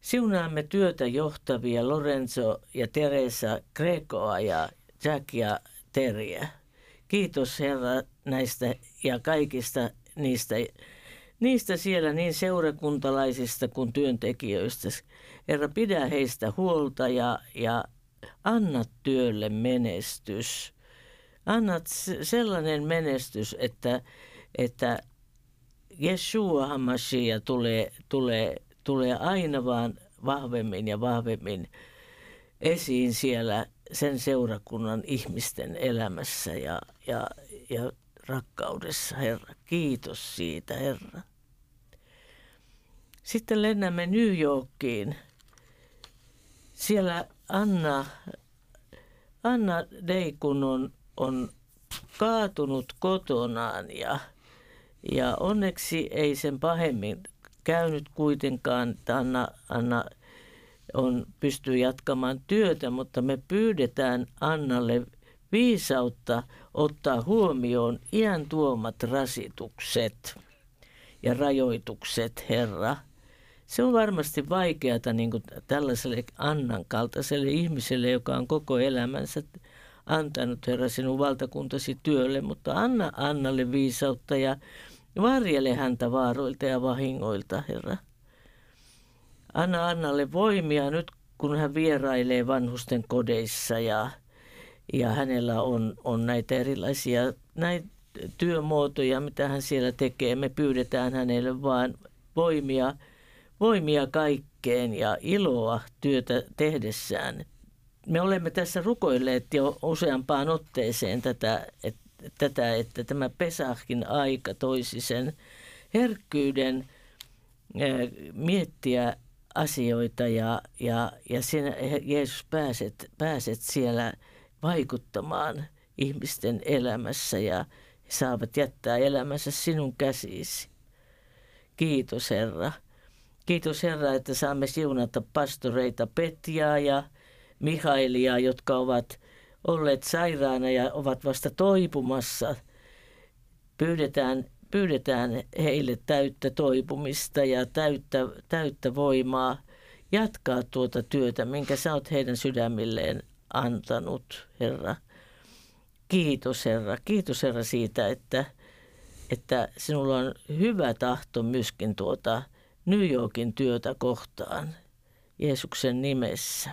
siunaamme työtä johtavia Lorenzo ja Teresa Grecoa ja Jack ja Teriä. Kiitos Herra näistä ja kaikista niistä niistä siellä niin seurakuntalaisista kuin työntekijöistä. Herra, pidä heistä huolta ja, ja anna työlle menestys. Annat sellainen menestys, että, että Yeshua Hamashiach tulee, tulee, tulee aina vaan vahvemmin ja vahvemmin esiin siellä sen seurakunnan ihmisten elämässä ja, ja, ja rakkaudessa, Herra. Kiitos siitä, Herra. Sitten lennämme New Yorkiin. Siellä Anna, Anna Deikun on, on kaatunut kotonaan ja, ja onneksi ei sen pahemmin käynyt kuitenkaan, että Anna, Anna on, pystyy jatkamaan työtä, mutta me pyydetään Annalle viisautta ottaa huomioon iän tuomat rasitukset ja rajoitukset, Herra. Se on varmasti vaikeata niin kuin tällaiselle Annan kaltaiselle ihmiselle, joka on koko elämänsä antanut, Herra, sinun valtakuntasi työlle, mutta anna Annalle viisautta ja varjele häntä vaaroilta ja vahingoilta, Herra. Anna Annalle voimia nyt, kun hän vierailee vanhusten kodeissa ja, ja hänellä on, on näitä erilaisia näitä työmuotoja, mitä hän siellä tekee. Me pyydetään hänelle vaan voimia, voimia kaikkeen ja iloa työtä tehdessään. Me olemme tässä rukoilleet jo useampaan otteeseen tätä, että, tätä, että tämä Pesahkin aika toisi sen herkkyyden miettiä asioita ja, ja, ja sinä Jeesus pääset, pääset siellä vaikuttamaan ihmisten elämässä ja saavat jättää elämänsä sinun käsisi. Kiitos Herra. Kiitos Herra, että saamme siunata pastoreita Petjaa ja Mihailia, jotka ovat olleet sairaana ja ovat vasta toipumassa. Pyydetään, pyydetään heille täyttä toipumista ja täyttä, täyttä voimaa jatkaa tuota työtä, minkä sä oot heidän sydämilleen antanut, Herra. Kiitos Herra, kiitos Herra siitä, että, että sinulla on hyvä tahto myöskin tuota New Yorkin työtä kohtaan Jeesuksen nimessä.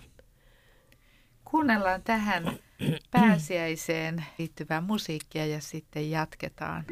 Kuunnellaan tähän pääsiäiseen liittyvää musiikkia ja sitten jatketaan.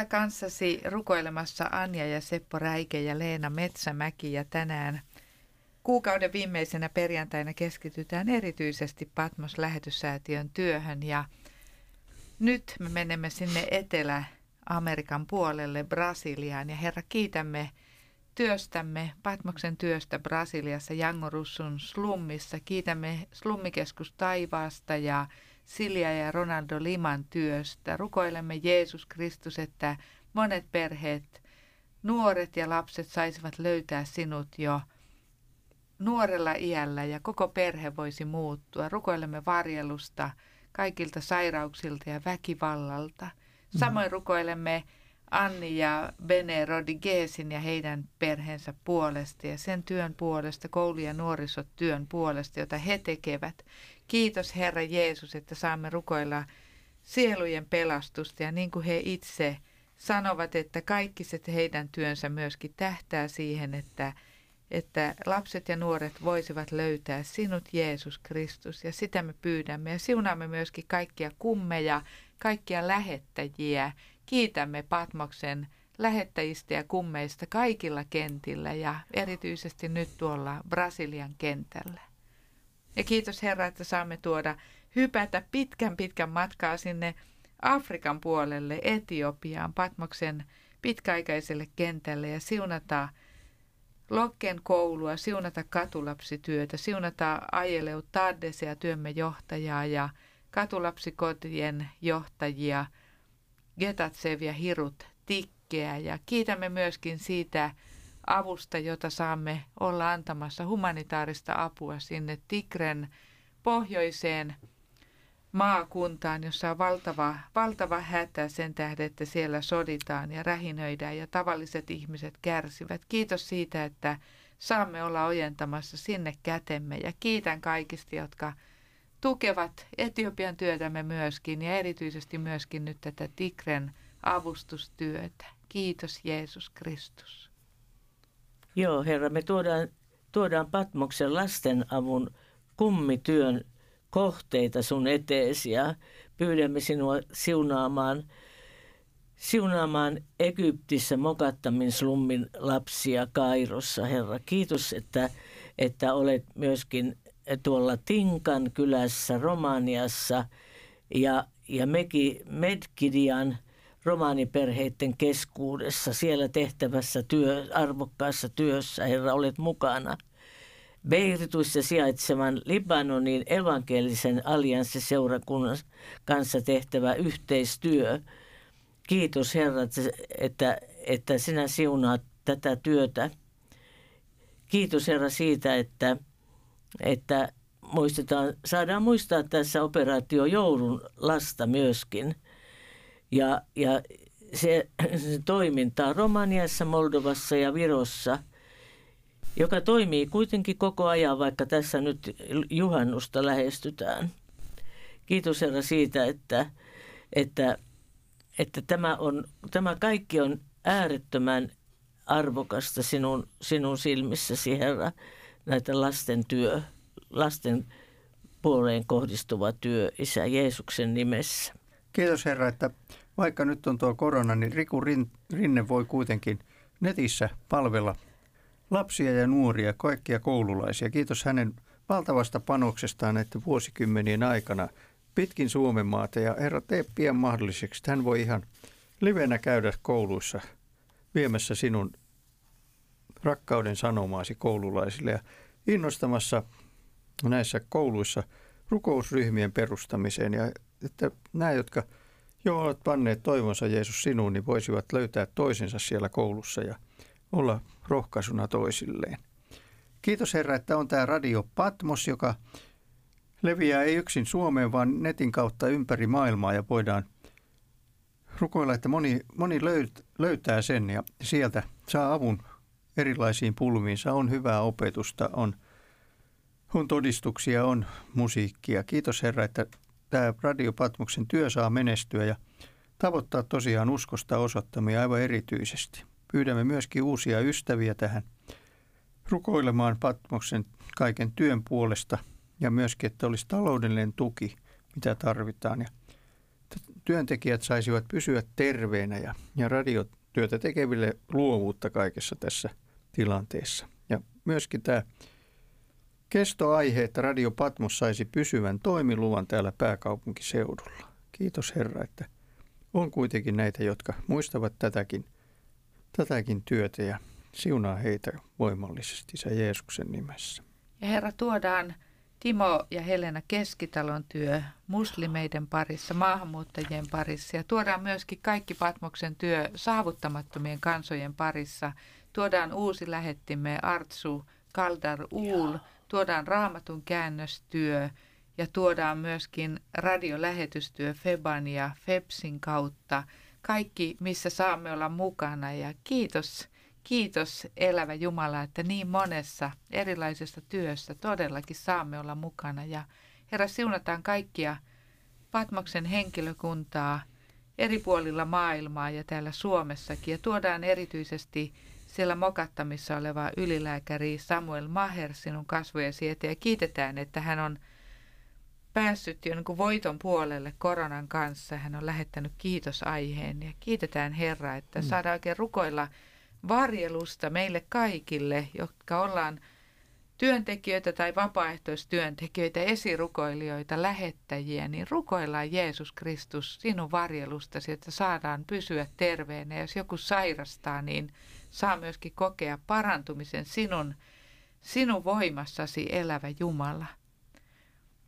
Täällä kanssasi rukoilemassa Anja ja Seppo Räike ja Leena Metsämäki ja tänään kuukauden viimeisenä perjantaina keskitytään erityisesti Patmos lähetyssäätiön työhön ja nyt me menemme sinne Etelä-Amerikan puolelle Brasiliaan ja Herra kiitämme työstämme, Patmoksen työstä Brasiliassa Jangorussun slummissa. Kiitämme slummikeskus Taivaasta ja Silja ja Ronaldo Liman työstä. Rukoilemme Jeesus Kristus, että monet perheet, nuoret ja lapset saisivat löytää sinut jo nuorella iällä ja koko perhe voisi muuttua. Rukoilemme varjelusta kaikilta sairauksilta ja väkivallalta. Samoin rukoilemme Anni ja Bene Rodriguezin ja heidän perheensä puolesta ja sen työn puolesta, koulu- ja nuorisotyön puolesta, jota he tekevät. Kiitos Herra Jeesus, että saamme rukoilla sielujen pelastusta ja niin kuin he itse sanovat, että kaikki se heidän työnsä myöskin tähtää siihen, että, että lapset ja nuoret voisivat löytää sinut Jeesus Kristus ja sitä me pyydämme ja siunaamme myöskin kaikkia kummeja, kaikkia lähettäjiä. Kiitämme Patmoksen lähettäjistä ja kummeista kaikilla kentillä ja erityisesti nyt tuolla Brasilian kentällä. Ja kiitos Herra, että saamme tuoda hypätä pitkän pitkän matkaa sinne Afrikan puolelle, Etiopiaan, Patmoksen pitkäaikaiselle kentälle ja siunata Lokken koulua, siunata katulapsityötä, siunata Ajeleu Taddesia, työmme johtajaa ja katulapsikotien johtajia, Getatsev ja Hirut Tikkeä. Ja kiitämme myöskin siitä avusta, jota saamme olla antamassa humanitaarista apua sinne Tigren pohjoiseen maakuntaan, jossa on valtava, valtava hätä sen tähden, että siellä soditaan ja rähinöidään ja tavalliset ihmiset kärsivät. Kiitos siitä, että saamme olla ojentamassa sinne kätemme ja kiitän kaikista, jotka tukevat Etiopian työtämme myöskin ja erityisesti myöskin nyt tätä Tigren avustustyötä. Kiitos Jeesus Kristus. Joo, Herra, me tuodaan, tuodaan Patmoksen lastenavun kummityön kohteita sun eteesi ja pyydämme sinua siunaamaan, siunaamaan Egyptissä Mokattamin slummin lapsia Kairossa, Herra. Kiitos, että, että olet myöskin tuolla Tinkan kylässä Romaniassa ja, ja Meki, Medkidian – romaaniperheiden keskuudessa, siellä tehtävässä työ, arvokkaassa työssä, Herra, olet mukana. Beirituissa sijaitsevan Libanonin evankelisen allianssiseurakunnan kanssa tehtävä yhteistyö. Kiitos Herra, että, että sinä siunaat tätä työtä. Kiitos Herra siitä, että, että muistetaan, saadaan muistaa tässä operaatio joulun lasta myöskin – ja, ja se, se toiminta Romaniassa, Moldovassa ja Virossa, joka toimii kuitenkin koko ajan, vaikka tässä nyt juhannusta lähestytään. Kiitos Herra siitä, että, että, että tämä, on, tämä kaikki on äärettömän arvokasta sinun, sinun silmissäsi, Herra, näitä lasten työ, lasten puoleen kohdistuva työ Isä Jeesuksen nimessä. Kiitos Herra, että vaikka nyt on tuo korona, niin Riku Rinne voi kuitenkin netissä palvella lapsia ja nuoria, kaikkia koululaisia. Kiitos hänen valtavasta panoksestaan näiden vuosikymmenien aikana pitkin Suomen maata. Ja herra, tee pian mahdolliseksi, hän voi ihan livenä käydä kouluissa viemässä sinun rakkauden sanomaasi koululaisille ja innostamassa näissä kouluissa rukousryhmien perustamiseen. Ja että nämä, jotka – jo olet panneet toivonsa Jeesus sinuun, niin voisivat löytää toisensa siellä koulussa ja olla rohkaisuna toisilleen. Kiitos Herra, että on tämä Radio Patmos, joka leviää ei yksin Suomeen, vaan netin kautta ympäri maailmaa ja voidaan rukoilla, että moni, moni löytää sen ja sieltä saa avun erilaisiin pulmiinsa. On hyvää opetusta, on, on todistuksia, on musiikkia. Kiitos Herra, että tämä Radio Patmoksen työ saa menestyä ja tavoittaa tosiaan uskosta osoittamia aivan erityisesti. Pyydämme myöskin uusia ystäviä tähän rukoilemaan Patmoksen kaiken työn puolesta ja myöskin, että olisi taloudellinen tuki, mitä tarvitaan. Ja työntekijät saisivat pysyä terveenä ja, ja radiotyötä tekeville luovuutta kaikessa tässä tilanteessa. Ja myöskin tämä kestoaihe, että Radio Patmos saisi pysyvän toimiluvan täällä pääkaupunkiseudulla. Kiitos Herra, että on kuitenkin näitä, jotka muistavat tätäkin, tätäkin työtä ja siunaa heitä voimallisesti se Jeesuksen nimessä. Ja Herra, tuodaan Timo ja Helena Keskitalon työ muslimeiden parissa, maahanmuuttajien parissa ja tuodaan myöskin kaikki Patmoksen työ saavuttamattomien kansojen parissa. Tuodaan uusi lähettimme Artsu Kaldar Uul, tuodaan raamatun käännöstyö ja tuodaan myöskin radiolähetystyö Feban ja Fepsin kautta. Kaikki, missä saamme olla mukana ja kiitos Kiitos elävä Jumala, että niin monessa erilaisessa työssä todellakin saamme olla mukana. Ja Herra, siunataan kaikkia Patmoksen henkilökuntaa eri puolilla maailmaa ja täällä Suomessakin. Ja tuodaan erityisesti siellä mokattamissa oleva ylilääkäri Samuel Maher sinun kasvojesi eteen. Ja kiitetään, että hän on päässyt jo niin voiton puolelle koronan kanssa. Hän on lähettänyt kiitosaiheen ja kiitetään Herra, että mm. saadaan oikein rukoilla – varjelusta meille kaikille, jotka ollaan työntekijöitä tai vapaaehtoistyöntekijöitä, esirukoilijoita, lähettäjiä, niin rukoillaan Jeesus Kristus sinun varjelustasi, että saadaan pysyä terveenä. Jos joku sairastaa, niin saa myöskin kokea parantumisen sinun, sinun voimassasi elävä Jumala.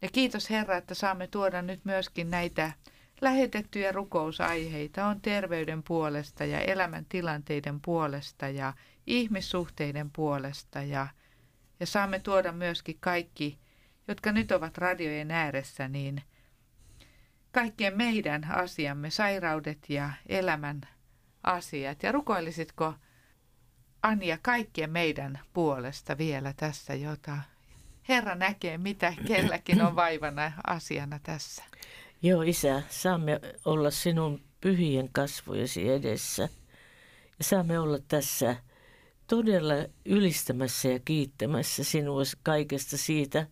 Ja kiitos Herra, että saamme tuoda nyt myöskin näitä Lähetettyjä rukousaiheita on terveyden puolesta ja elämäntilanteiden puolesta ja ihmissuhteiden puolesta ja, ja saamme tuoda myöskin kaikki, jotka nyt ovat radiojen ääressä, niin kaikkien meidän asiamme, sairaudet ja elämän asiat. Ja rukoilisitko Anja kaikkien meidän puolesta vielä tässä, jota Herra näkee, mitä (clears throat) kelläkin on vaivana asiana tässä. Joo, isä, saamme olla sinun pyhien kasvojesi edessä. Ja saamme olla tässä todella ylistämässä ja kiittämässä sinua kaikesta siitä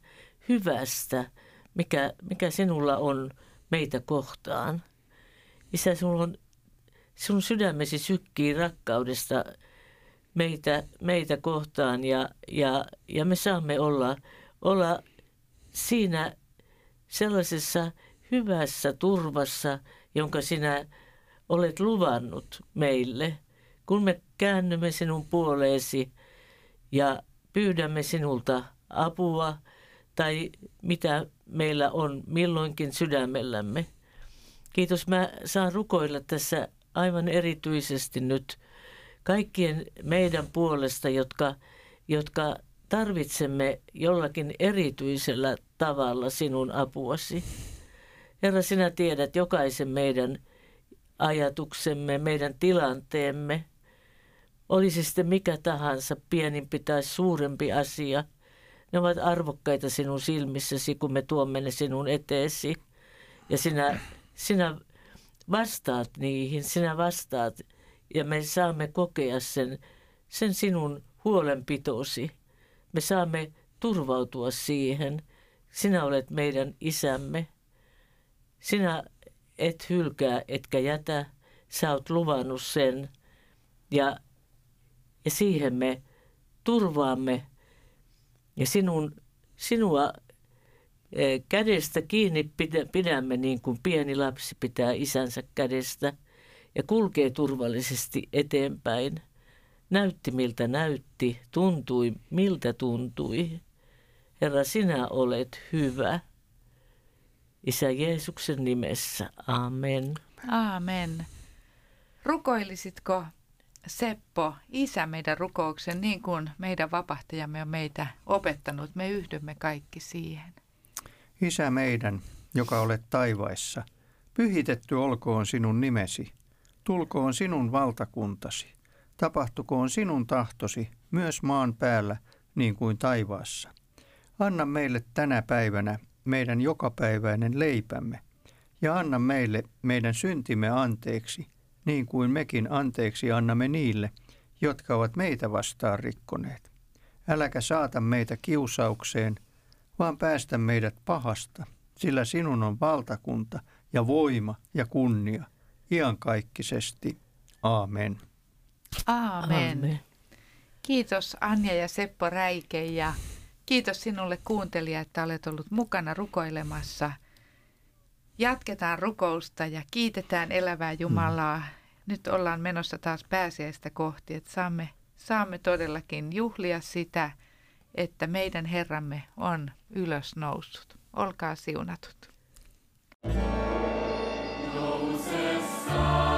hyvästä, mikä, mikä sinulla on meitä kohtaan. Isä, sinulla on, sinun sydämesi sykkii rakkaudesta meitä, meitä kohtaan ja, ja, ja me saamme olla, olla siinä sellaisessa hyvässä turvassa, jonka sinä olet luvannut meille, kun me käännymme sinun puoleesi ja pyydämme sinulta apua tai mitä meillä on milloinkin sydämellämme. Kiitos, mä saan rukoilla tässä aivan erityisesti nyt kaikkien meidän puolesta, jotka, jotka tarvitsemme jollakin erityisellä tavalla sinun apuasi. Herra, sinä tiedät jokaisen meidän ajatuksemme, meidän tilanteemme. Olisi sitten mikä tahansa, pienimpi tai suurempi asia. Ne ovat arvokkaita sinun silmissäsi, kun me tuomme ne sinun eteesi. Ja sinä, sinä vastaat niihin, sinä vastaat ja me saamme kokea sen, sen sinun huolenpitosi. Me saamme turvautua siihen. Sinä olet meidän isämme. Sinä et hylkää etkä jätä, sä oot luvannut sen ja, ja siihen me turvaamme ja sinun, sinua e, kädestä kiinni pidämme niin kuin pieni lapsi pitää isänsä kädestä ja kulkee turvallisesti eteenpäin. Näytti miltä näytti, tuntui miltä tuntui. Herra, sinä olet hyvä. Isä Jeesuksen nimessä. Amen. Amen. Rukoilisitko Seppo, isä meidän rukouksen niin kuin meidän vapahtajamme on meitä opettanut. Me yhdymme kaikki siihen. Isä meidän, joka olet taivaissa, pyhitetty olkoon sinun nimesi. Tulkoon sinun valtakuntasi. Tapahtukoon sinun tahtosi myös maan päällä niin kuin taivaassa. Anna meille tänä päivänä meidän jokapäiväinen leipämme, ja anna meille meidän syntimme anteeksi, niin kuin mekin anteeksi annamme niille, jotka ovat meitä vastaan rikkoneet. Äläkä saata meitä kiusaukseen, vaan päästä meidät pahasta, sillä sinun on valtakunta ja voima ja kunnia iankaikkisesti. Aamen. Aamen. Amen. Kiitos Anja ja Seppo Räike ja Kiitos sinulle kuuntelija, että olet ollut mukana rukoilemassa. Jatketaan rukousta ja kiitetään elävää Jumalaa. Mm. Nyt ollaan menossa taas pääsiäistä kohti, että saamme, saamme todellakin juhlia sitä, että meidän Herramme on ylös noussut. Olkaa siunatut. Nousessaan.